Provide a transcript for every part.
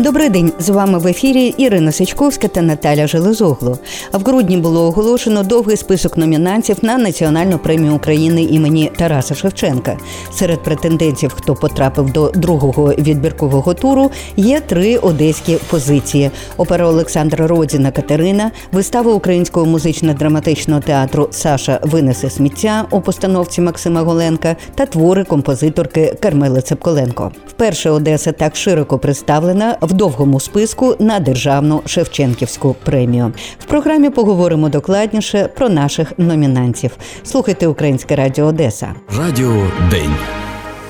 Добрий день з вами в ефірі Ірина Сичковська та Наталя Железогло. В грудні було оголошено довгий список номінантів на національну премію України імені Тараса Шевченка. Серед претендентів, хто потрапив до другого відбіркового туру, є три одеські позиції: опера Олександра Родіна Катерина, вистава українського музично-драматичного театру Саша винесе сміття у постановці Максима Голенка та твори композиторки Кармели Цепколенко. Вперше Одеса так широко представлена в довгому списку на державну Шевченківську премію. В програмі поговоримо докладніше про наших номінантів. Слухайте Українське Радіо Одеса. Радіо День.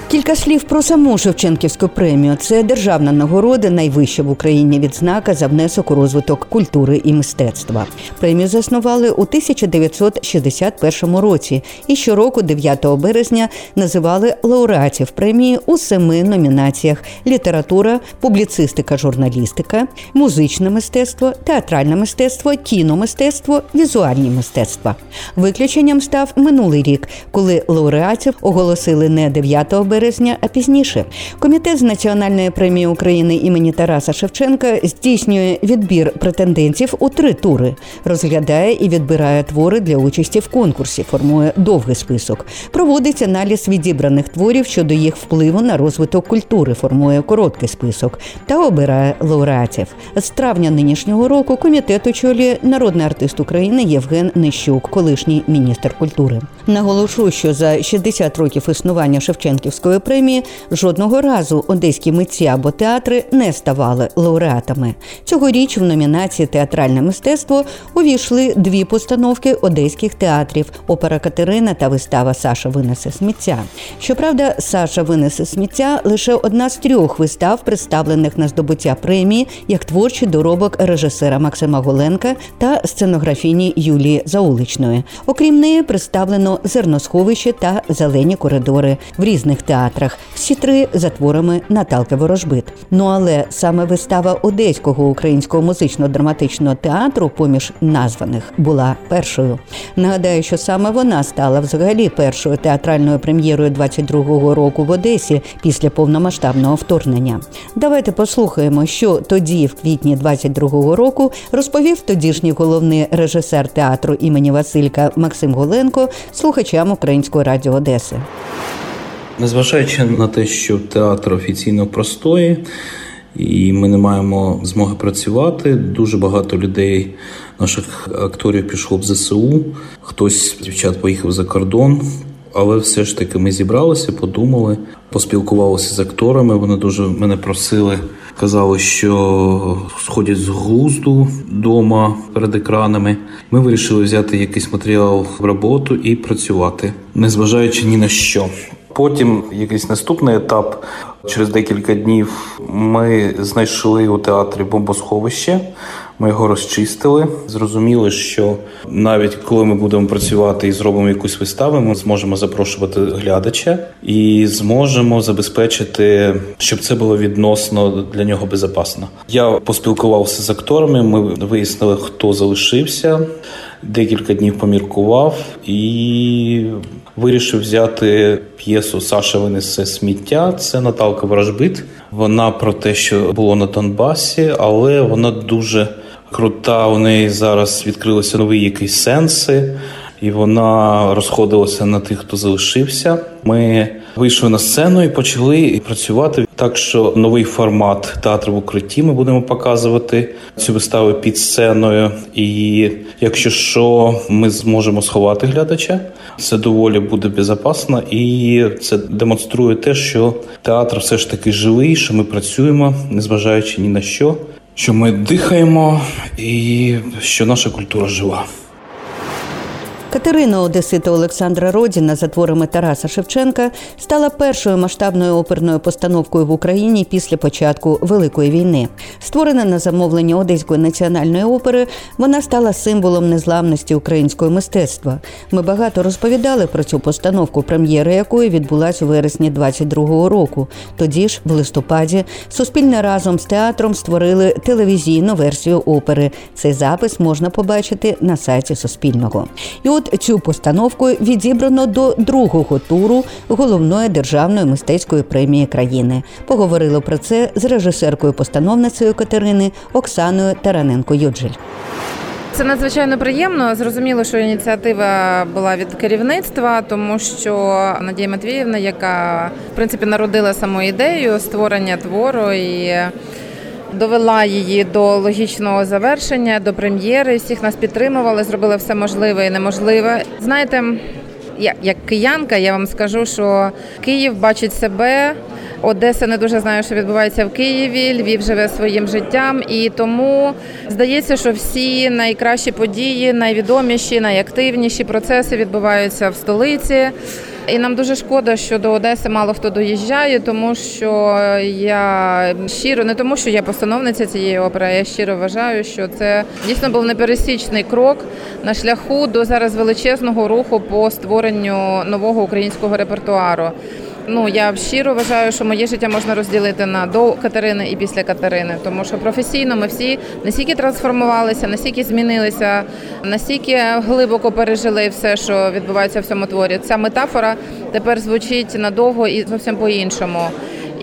Кілька слів про саму Шевченківську премію. Це державна нагорода, найвища в Україні відзнака за внесок у розвиток культури і мистецтва. Премію заснували у 1961 році і щороку, 9 березня, називали лауреатів премії у семи номінаціях: література, публіцистика, журналістика, музичне мистецтво, театральне мистецтво, кіномистецтво, візуальні мистецтва. Виключенням став минулий рік, коли лауреатів оголосили не 9 березня, березня, а пізніше. Комітет з національної премії України імені Тараса Шевченка здійснює відбір претендентів у три тури, розглядає і відбирає твори для участі в конкурсі, формує довгий список. Проводить аналіз відібраних творів щодо їх впливу на розвиток культури, формує короткий список та обирає лауреатів. З травня нинішнього року комітет очолює народний артист України Євген Нищук, колишній міністр культури. Наголошу, що за 60 років існування Шевченківської премії жодного разу одеські митці або театри не ставали лауреатами. Цьогоріч в номінації Театральне мистецтво увійшли дві постановки одеських театрів опера Катерина та вистава Саша винесе сміття. Щоправда, Саша винесе сміття лише одна з трьох вистав, представлених на здобуття премії як творчий доробок режисера Максима Голенка та сценографіні Юлії Зауличної. Окрім неї, представлено зерносховище та зелені коридори в різних театрах. Всі три за творами Наталки Ворожбит. Ну але саме вистава Одеського українського музично-драматичного театру, поміж названих, була першою. Нагадаю, що саме вона стала взагалі першою театральною прем'єрою 22-го року в Одесі після повномасштабного вторгнення. Давайте послухаємо, що тоді, в квітні 22-го року, розповів тодішній головний режисер театру імені Василька Максим Голенко слухачам Української радіо Одеси. Незважаючи на те, що театр офіційно простої, і ми не маємо змоги працювати. Дуже багато людей, наших акторів, пішло в ЗСУ. Хтось дівчат поїхав за кордон. Але все ж таки ми зібралися, подумали, поспілкувалися з акторами. Вони дуже мене просили, казали, що сходять з глузду вдома перед екранами. Ми вирішили взяти якийсь матеріал в роботу і працювати, незважаючи ні на що. Потім якийсь наступний етап. Через декілька днів ми знайшли у театрі бомбосховище. Ми його розчистили. Зрозуміли, що навіть коли ми будемо працювати і зробимо якусь виставу, ми зможемо запрошувати глядача і зможемо забезпечити, щоб це було відносно для нього безпечно. Я поспілкувався з акторами. Ми вияснили, хто залишився. Декілька днів поміркував і вирішив взяти п'єсу Саша винесе сміття. Це Наталка Ворожбит. Вона про те, що було на Донбасі, але вона дуже крута. У неї зараз відкрилися нові якісь сенси, і вона розходилася на тих, хто залишився. Ми вийшли на сцену і почали працювати. Так що новий формат театру в укритті ми будемо показувати цю виставу під сценою. І якщо що, ми зможемо сховати глядача. Це доволі буде безпечно, і це демонструє те, що театр все ж таки живий, що ми працюємо, незважаючи ні на що, що ми дихаємо, і що наша культура жива. Катерина Одесита Олександра Родіна за творами Тараса Шевченка стала першою масштабною оперною постановкою в Україні після початку Великої війни. Створена на замовлення Одеської національної опери, вона стала символом незламності українського мистецтва. Ми багато розповідали про цю постановку, прем'єра якої відбулась у вересні 22-го року. Тоді ж, в листопаді, Суспільне разом з театром створили телевізійну версію опери. Цей запис можна побачити на сайті Суспільного. І от цю постановку відібрано до другого туру головної державної мистецької премії країни. Поговорили про це з режисеркою-постановницею Катерини Оксаною Тараненко Юджель. Це надзвичайно приємно. Зрозуміло, що ініціатива була від керівництва, тому що Надія Матвіївна, яка в принципі народила саму ідею створення твору і довела її до логічного завершення, до прем'єри. Всіх нас підтримували, зробили все можливе і неможливе. Знаєте, я як киянка, я вам скажу, що Київ бачить себе. Одеса не дуже знає, що відбувається в Києві. Львів живе своїм життям, і тому здається, що всі найкращі події, найвідоміші, найактивніші процеси відбуваються в столиці. І нам дуже шкода, що до Одеси мало хто доїжджає, тому що я щиро не тому, що я постановниця цієї опери, я щиро вважаю, що це дійсно був непересічний крок на шляху до зараз величезного руху по створенню нового українського репертуару. Ну я щиро вважаю, що моє життя можна розділити на до Катерини і після Катерини, тому що професійно ми всі настільки трансформувалися, настільки змінилися, настільки глибоко пережили все, що відбувається в цьому творі. Ця метафора тепер звучить надовго і зовсім по-іншому.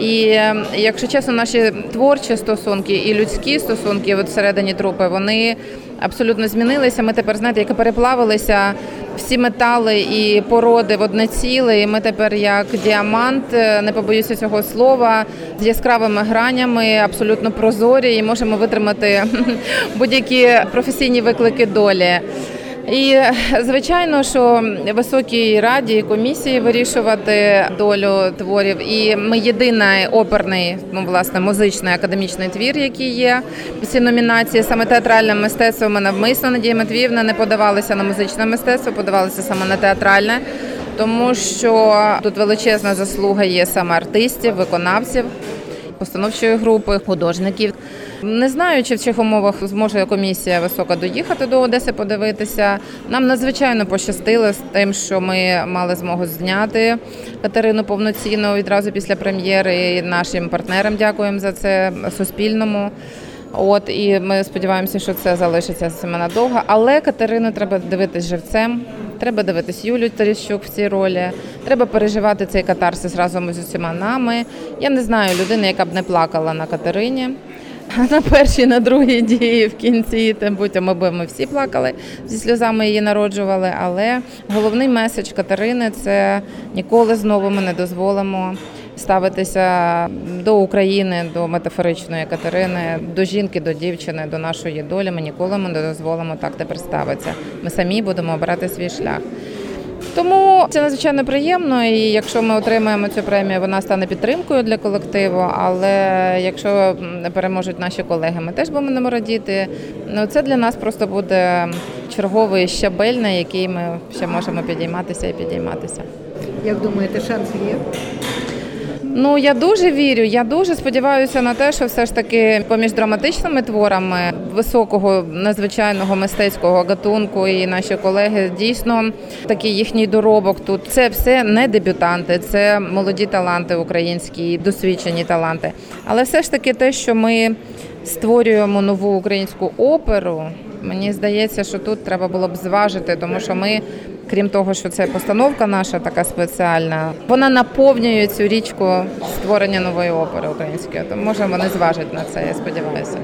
І ем, якщо чесно, наші творчі стосунки і людські стосунки от всередині трупи, вони абсолютно змінилися. Ми тепер знаєте, як переплавилися всі метали і породи в одне ціле. І ми тепер як діамант, е, не побоюся цього слова, з яскравими гранями, абсолютно прозорі, і можемо витримати будь-які професійні виклики долі. І звичайно, що високій раді комісії вирішувати долю творів. І ми єдиний оперний, ну власне, музичний академічний твір, який є. Всі номінації саме театральне мистецтво. Ми навмисно Надія Матвіївна не подавалися на музичне мистецтво, подавалися саме на театральне, тому що тут величезна заслуга є саме артистів, виконавців, постановчої групи, художників. Не знаю, чи в цих умовах зможе комісія висока доїхати до Одеси, подивитися. Нам надзвичайно пощастило з тим, що ми мали змогу зняти Катерину повноцінно відразу після прем'єри. І Нашим партнерам дякуємо за це суспільному. От і ми сподіваємося, що це залишиться саме надовго. Але Катерину треба дивитись живцем. Треба дивитись Юлю Терещук в цій ролі. Треба переживати цей катарсис разом з усіма нами. Я не знаю людини, яка б не плакала на Катерині. На першій, на другій дії в кінці, тим будь ми ми всі плакали зі сльозами її народжували. Але головний меседж Катерини це ніколи знову ми не дозволимо ставитися до України, до метафоричної Катерини, до жінки, до дівчини, до нашої долі. Ми ніколи не дозволимо так тепер ставитися. Ми самі будемо обирати свій шлях. Тому це надзвичайно приємно, і якщо ми отримаємо цю премію, вона стане підтримкою для колективу. Але якщо переможуть наші колеги, ми теж будемо радіти. Ну це для нас просто буде черговий щабель, на який ми ще можемо підійматися і підійматися. Як думаєте, шанс є? Ну я дуже вірю. Я дуже сподіваюся на те, що все ж таки поміж драматичними творами високого надзвичайного мистецького гатунку і наші колеги дійсно такий їхній доробок. Тут це все не дебютанти, це молоді таланти українські, досвідчені таланти. Але все ж таки, те, що ми створюємо нову українську оперу. Мені здається, що тут треба було б зважити, тому що ми крім того, що це постановка наша така спеціальна, вона наповнює цю річку створення нової опери української. То може вони зважать на це. Я сподіваюся.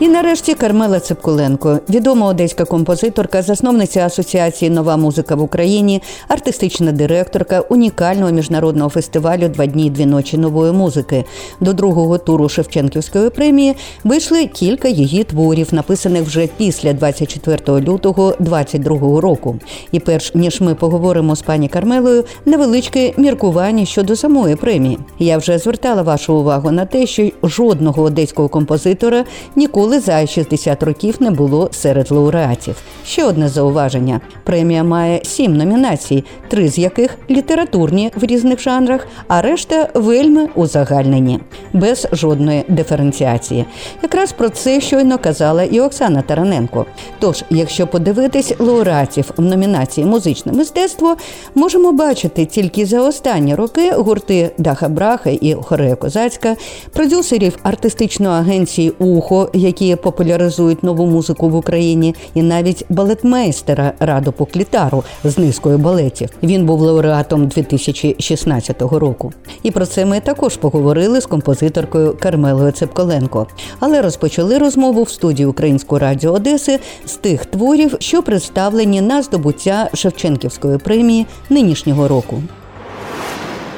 І нарешті Кармела Цепкуленко, відома одеська композиторка, засновниця асоціації Нова музика в Україні, артистична директорка унікального міжнародного фестивалю Два дні, дві ночі нової музики. До другого туру Шевченківської премії вийшли кілька її творів, написаних вже після 24 лютого 2022 року. І перш ніж ми поговоримо з пані Кармелою, невеличке міркування щодо самої премії. Я вже звертала вашу увагу на те, що жодного одеського композитора ніколи коли за 60 років не було серед лауреатів. Ще одне зауваження: премія має сім номінацій, три з яких літературні в різних жанрах, а решта вельми узагальнені, без жодної диференціації. Якраз про це щойно казала і Оксана Тараненко. Тож, якщо подивитись лауреатів в номінації Музичне мистецтво, можемо бачити тільки за останні роки гурти Даха Браха і Хорея Козацька, продюсерів артистичної агенції Ухо, які популяризують нову музику в Україні, і навіть балетмейстера Раду Поклітару з низкою балетів. Він був лауреатом 2016 року. І про це ми також поговорили з композиторкою Кармелою Цепколенко. Але розпочали розмову в студії Українського радіо Одеси з тих творів, що представлені на здобуття Шевченківської премії нинішнього року.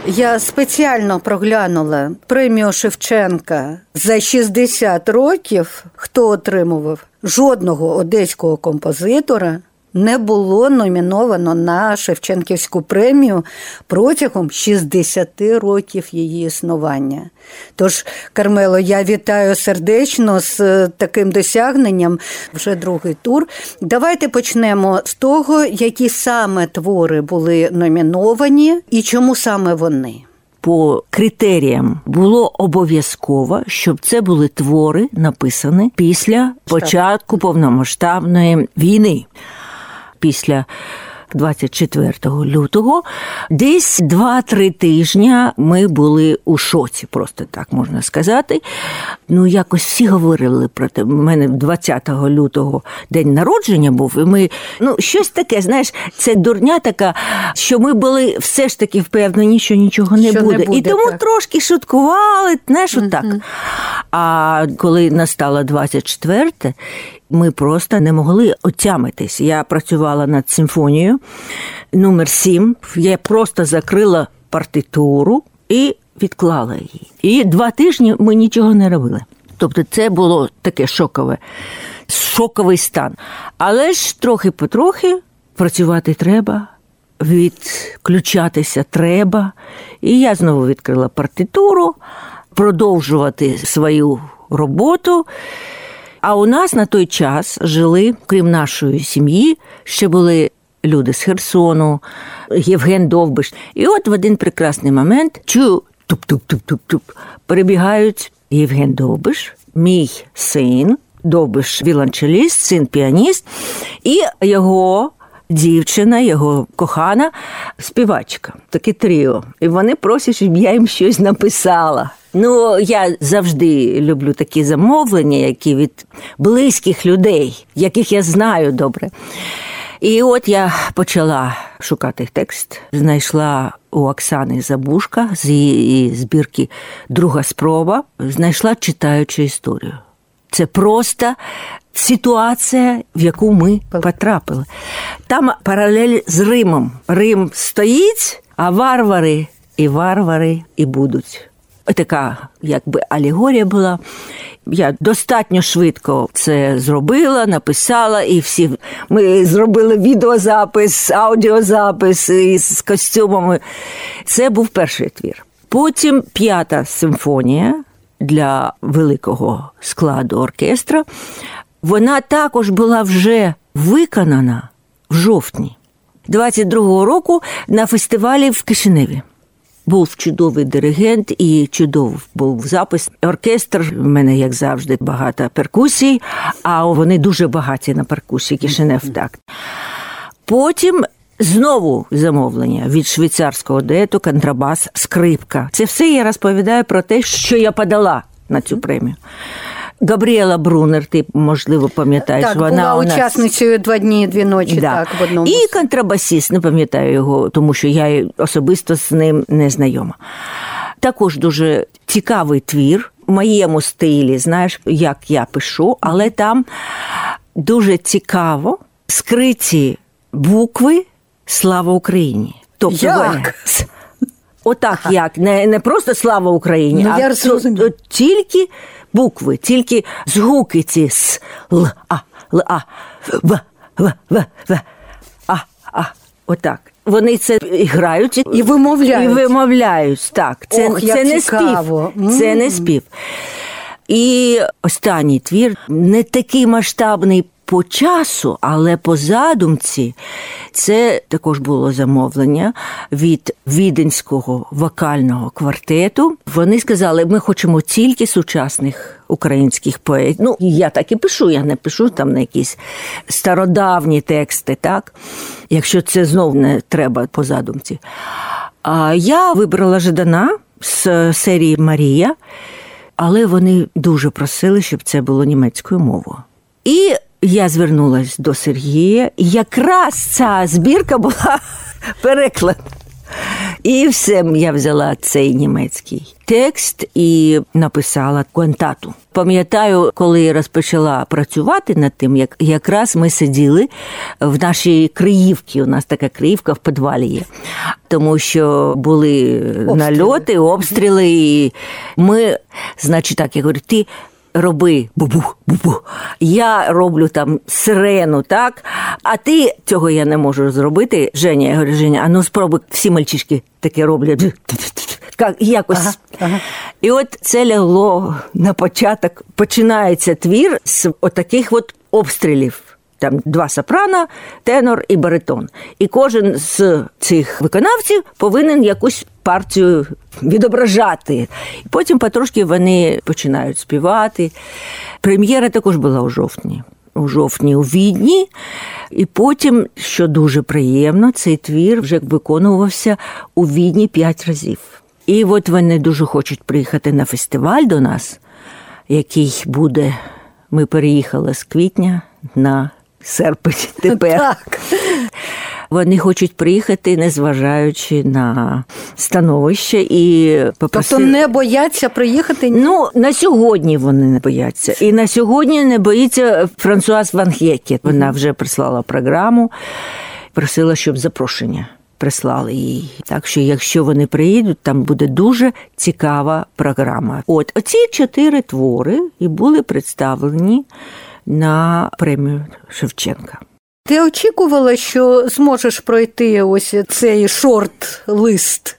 Я спеціально проглянула премію Шевченка за 60 років. Хто отримував жодного одеського композитора не було номіновано на Шевченківську премію протягом 60 років її існування. Тож, Кармело, я вітаю сердечно з е, таким досягненням вже другий тур. Давайте почнемо з того, які саме твори були номіновані і чому саме вони. По критеріям було обов'язково, щоб це були твори, написані після початку повномасштабної війни після 24 лютого, десь 2-3 тижні ми були у шоці, просто так можна сказати. Ну, якось всі говорили про те. У мене 20 лютого день народження був, і ми ну, щось таке, знаєш, це дурня така, що ми були все ж таки впевнені, що нічого не, Що не буде. буде, І тому так. трошки шуткували, знаєш, отак. А коли настало 24 ми просто не могли отямитись. Я працювала над симфонією номер 7 Я просто закрила партитуру і відклала її. І два тижні ми нічого не робили. Тобто, це було таке шокове, шоковий стан. Але ж трохи-потрохи працювати треба. Відключатися треба. І я знову відкрила партитуру, продовжувати свою роботу. А у нас на той час жили, крім нашої сім'ї, ще були люди з Херсону, Євген Довбиш. І от в один прекрасний момент чую туп-туп-туп-туп-туп. Перебігають Євген Довбиш, мій син, Довбиш віланчеліст, син піаніст, і його. Дівчина, його кохана співачка, таке тріо. І вони просять, щоб я їм щось написала. Ну, я завжди люблю такі замовлення, які від близьких людей, яких я знаю добре. І от я почала шукати текст, знайшла у Оксани Забушка з її збірки Друга спроба, знайшла читаючу історію. Це просто ситуація, в яку ми потрапили. Там паралель з Римом. Рим стоїть, а варвари і варвари і будуть. Така, якби алегорія була. Я достатньо швидко це зробила, написала, і всі ми зробили відеозапис, аудіозапис із костюмами. Це був перший твір. Потім п'ята симфонія для великого складу оркестра. Вона також була вже виконана в жовтні 22-го року на фестивалі в Кишиневі. Був чудовий диригент і чудовий був запис. Оркестр в мене, як завжди, багато перкусій, а вони дуже багаті на перкусії Кишинев так. Потім знову замовлення від швейцарського дуету контрабас скрипка. Це все я розповідаю про те, що я подала на цю премію. Габріела Брунер, ти можливо пам'ятаєш, Так, вона була у нас... учасницею два дні і дві ночі. Так, в одному І контрабасіст, не пам'ятаю його, тому що я особисто з ним не знайома. Також дуже цікавий твір в моєму стилі, знаєш, як я пишу, але там дуже цікаво скриті букви Слава Україні. Тобто Як? Отак як, не, не просто слава Україні, Ну, а я то- тільки букви, тільки згуки ці с, л, а, л, а, в, в, в, в, а, а, отак. Вони це і грають І вимовляють. І вимовляють, так. Це, Ох, це не цікаво. спів. Це не спів. І останній твір не такий масштабний по часу, але по задумці це також було замовлення від віденського вокального квартету. Вони сказали, ми хочемо тільки сучасних українських поетів. Ну, я так і пишу, я не пишу там на якісь стародавні тексти, так? Якщо це знов не треба по задумці. А я вибрала Жадана з серії Марія, але вони дуже просили, щоб це було німецькою мовою. І я звернулася до Сергія, і якраз ця збірка була перекладена. І все я взяла цей німецький текст і написала кантату. Пам'ятаю, коли я розпочала працювати над тим, як якраз ми сиділи в нашій Криївці. У нас така Криївка в підвалі є, тому що були обстріли. нальоти, обстріли. І ми, значить, так я говорю, ти роби бубу, бубу. Я роблю там сирену, так? А ти цього я не можу зробити. Женя, я говорю, Женя, а ну спробуй всі мальчишки таке роблять. Якось. Ага, ага. І от це лягло на початок. Починається твір з отаких от обстрілів. Там два сопрано, тенор і баритон. І кожен з цих виконавців повинен якусь партію відображати. І Потім потрошки вони починають співати. Прем'єра також була у жовтні. У жовтні у відні, і потім, що дуже приємно, цей твір вже виконувався у відні п'ять разів. І от вони дуже хочуть приїхати на фестиваль до нас, який буде. Ми переїхали з квітня на серпень тепер. Так. Вони хочуть приїхати, незважаючи на становище і попросили... Тобто не бояться приїхати? Ну на сьогодні вони не бояться. І на сьогодні не боїться Франсуаз Ван Хєке. Вона вже прислала програму, просила, щоб запрошення. Прислали їй. Так що, якщо вони приїдуть, там буде дуже цікава програма. От оці чотири твори і були представлені на премію Шевченка. Ти очікувала, що зможеш пройти ось цей шорт-лист?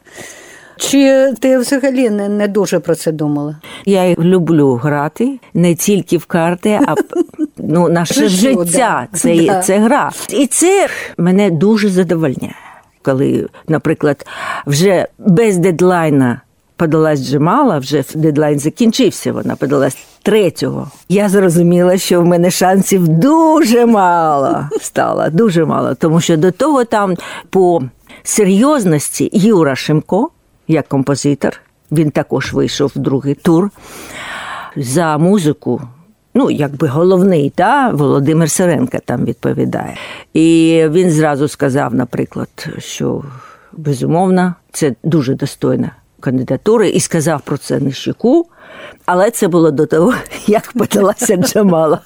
Чи ти взагалі не не дуже про це думала? Я люблю грати не тільки в карти, а ну, наше життя це, да. це гра. І це мене дуже задовольняє. Коли, наприклад, вже без дедлайна подалась Джемала, вже дедлайн закінчився. Вона подалась третього. Я зрозуміла, що в мене шансів дуже мало стало, дуже мало. Тому що до того там по серйозності Юра Шимко, як композитор, він також вийшов в другий тур. За музику. Ну, якби головний, та Володимир Сиренко там відповідає. І він зразу сказав, наприклад, що безумовно це дуже достойна кандидатури і сказав про це Нищуку, але це було до того, як подалася Джамала.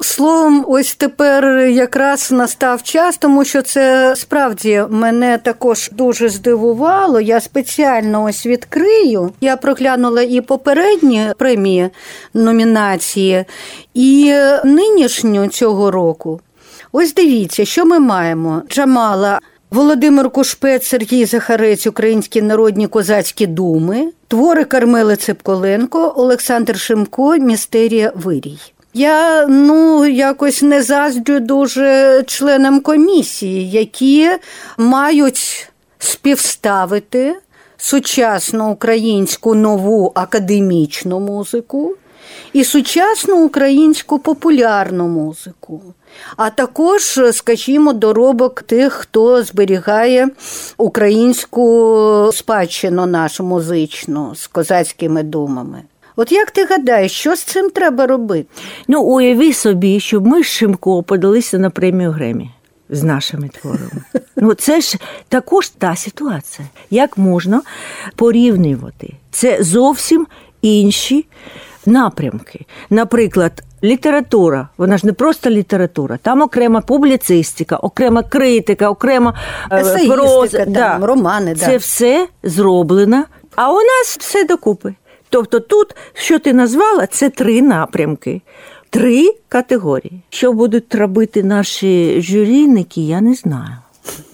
Словом, ось тепер якраз настав час, тому що це справді мене також дуже здивувало. Я спеціально ось відкрию. Я проглянула і попередні премії номінації, і нинішню цього року. Ось дивіться, що ми маємо. Джамала Володимир Кушпець, Сергій Захарець, Українські народні козацькі думи, твори Кармели Цепколенко, Олександр Шимко, Містерія Вирій. Я ну якось не заздрю дуже членам комісії, які мають співставити сучасну українську нову академічну музику і сучасну українську популярну музику а також, скажімо, доробок тих, хто зберігає українську спадщину нашу музичну з козацькими думами. От як ти гадаєш, що з цим треба робити? Ну, уяви собі, щоб ми з Шимко подалися на премію Гремі з нашими творами. Ну, це ж також та ситуація. Як можна порівнювати? Це зовсім інші напрямки. Наприклад, література, вона ж не просто література, там окрема публіцистика, окрема критика, окрема е, проза, там, да. романи. Це да. все зроблено, а у нас все докупи. Тобто тут, що ти назвала, це три напрямки. Три категорії. Що будуть робити наші журійники, я не знаю.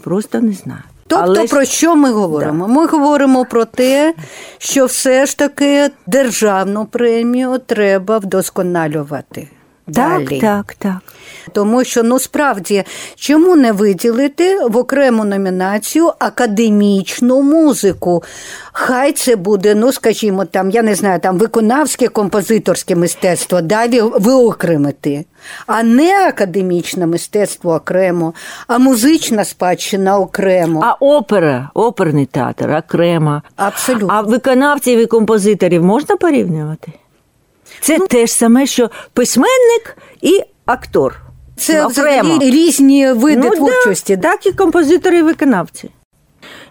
Просто не знаю. Тобто, Але про що ми говоримо? Ми говоримо про те, що все ж таки державну премію треба вдосконалювати. Так, Далі. так, так. Тому що ну справді чому не виділити в окрему номінацію академічну музику? Хай це буде, ну скажімо, там, я не знаю, там виконавське композиторське мистецтво, далі виокремити, а не академічне мистецтво окремо, а музична спадщина окремо. А опера, оперний театр окремо. Абсолютно. А виконавців і композиторів можна порівнювати? Це те ж саме, що письменник і актор. Це окремо. взагалі різні види ну, творчості. Да, так і композитори і виконавці.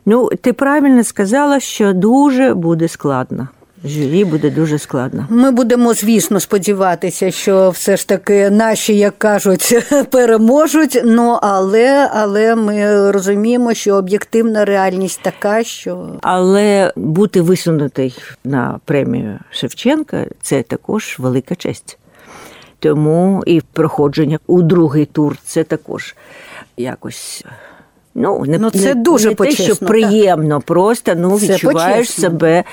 Ну, ти правильно сказала, що дуже буде складно. Журі буде дуже складно. Ми будемо, звісно, сподіватися, що все ж таки наші, як кажуть, переможуть. Ну але, але ми розуміємо, що об'єктивна реальність така, що Але бути висунутий на премію Шевченка це також велика честь. Тому і проходження у другий тур це також якось. Ну, не, Ну, це не, дуже не те, що приємно, приємно, просто ну, Це відчуваєш почесно. себе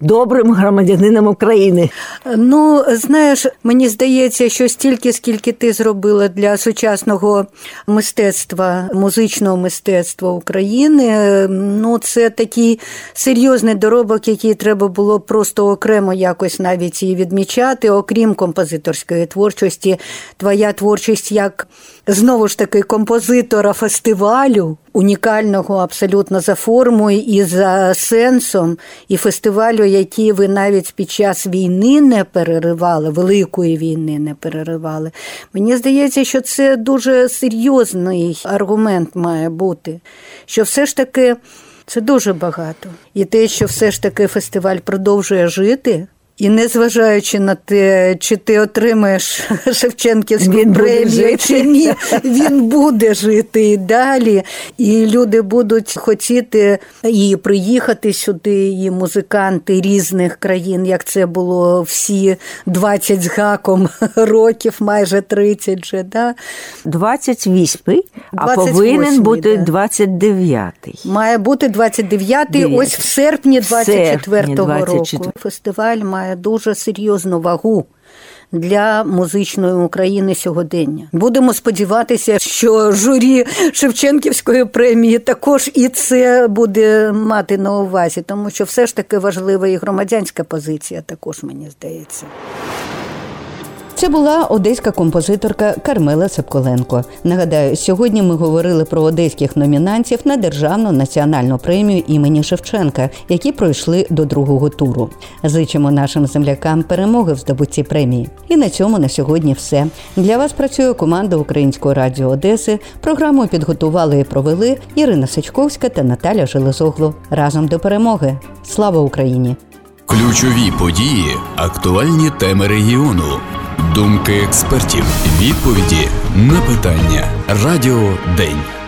добрим громадянином України. Ну, знаєш, мені здається, що стільки, скільки ти зробила для сучасного мистецтва, музичного мистецтва України, ну це такий серйозний доробок, який треба було просто окремо якось навіть і відмічати, окрім композиторської творчості. Твоя творчість як знову ж таки композитора фестивалю. Унікального абсолютно за формою і за сенсом, і фестивалю, який ви навіть під час війни не переривали, великої війни не переривали. Мені здається, що це дуже серйозний аргумент має бути, що все ж таки це дуже багато. І те, що все ж таки фестиваль продовжує жити. І незважаючи на те, чи ти отримаєш Шевченківську Він премію, чи ні, він буде жити і далі. І люди будуть хотіти і приїхати сюди, і музиканти різних країн, як це було всі 20 з гаком років, майже 30 вже. Да? 28-й, а 28-й, повинен бути да. 29-й. Має бути 29-й, Дев'ятий. ось в серпні В серпні 24-го року. Фестиваль має дуже серйозну вагу. Для музичної України сьогодення будемо сподіватися, що журі Шевченківської премії також і це буде мати на увазі, тому що все ж таки важлива і громадянська позиція, також мені здається. Це була одеська композиторка Кармела Сапколенко. Нагадаю, сьогодні ми говорили про одеських номінантів на державну національну премію імені Шевченка, які пройшли до другого туру. Зичимо нашим землякам перемоги в здобутті премії. І на цьому на сьогодні все. Для вас працює команда Українського радіо Одеси. Програму підготували і провели Ірина Сичковська та Наталя Железоглу. Разом до перемоги. Слава Україні! Ключові події, актуальні теми регіону, думки експертів, відповіді на питання. Радіо День.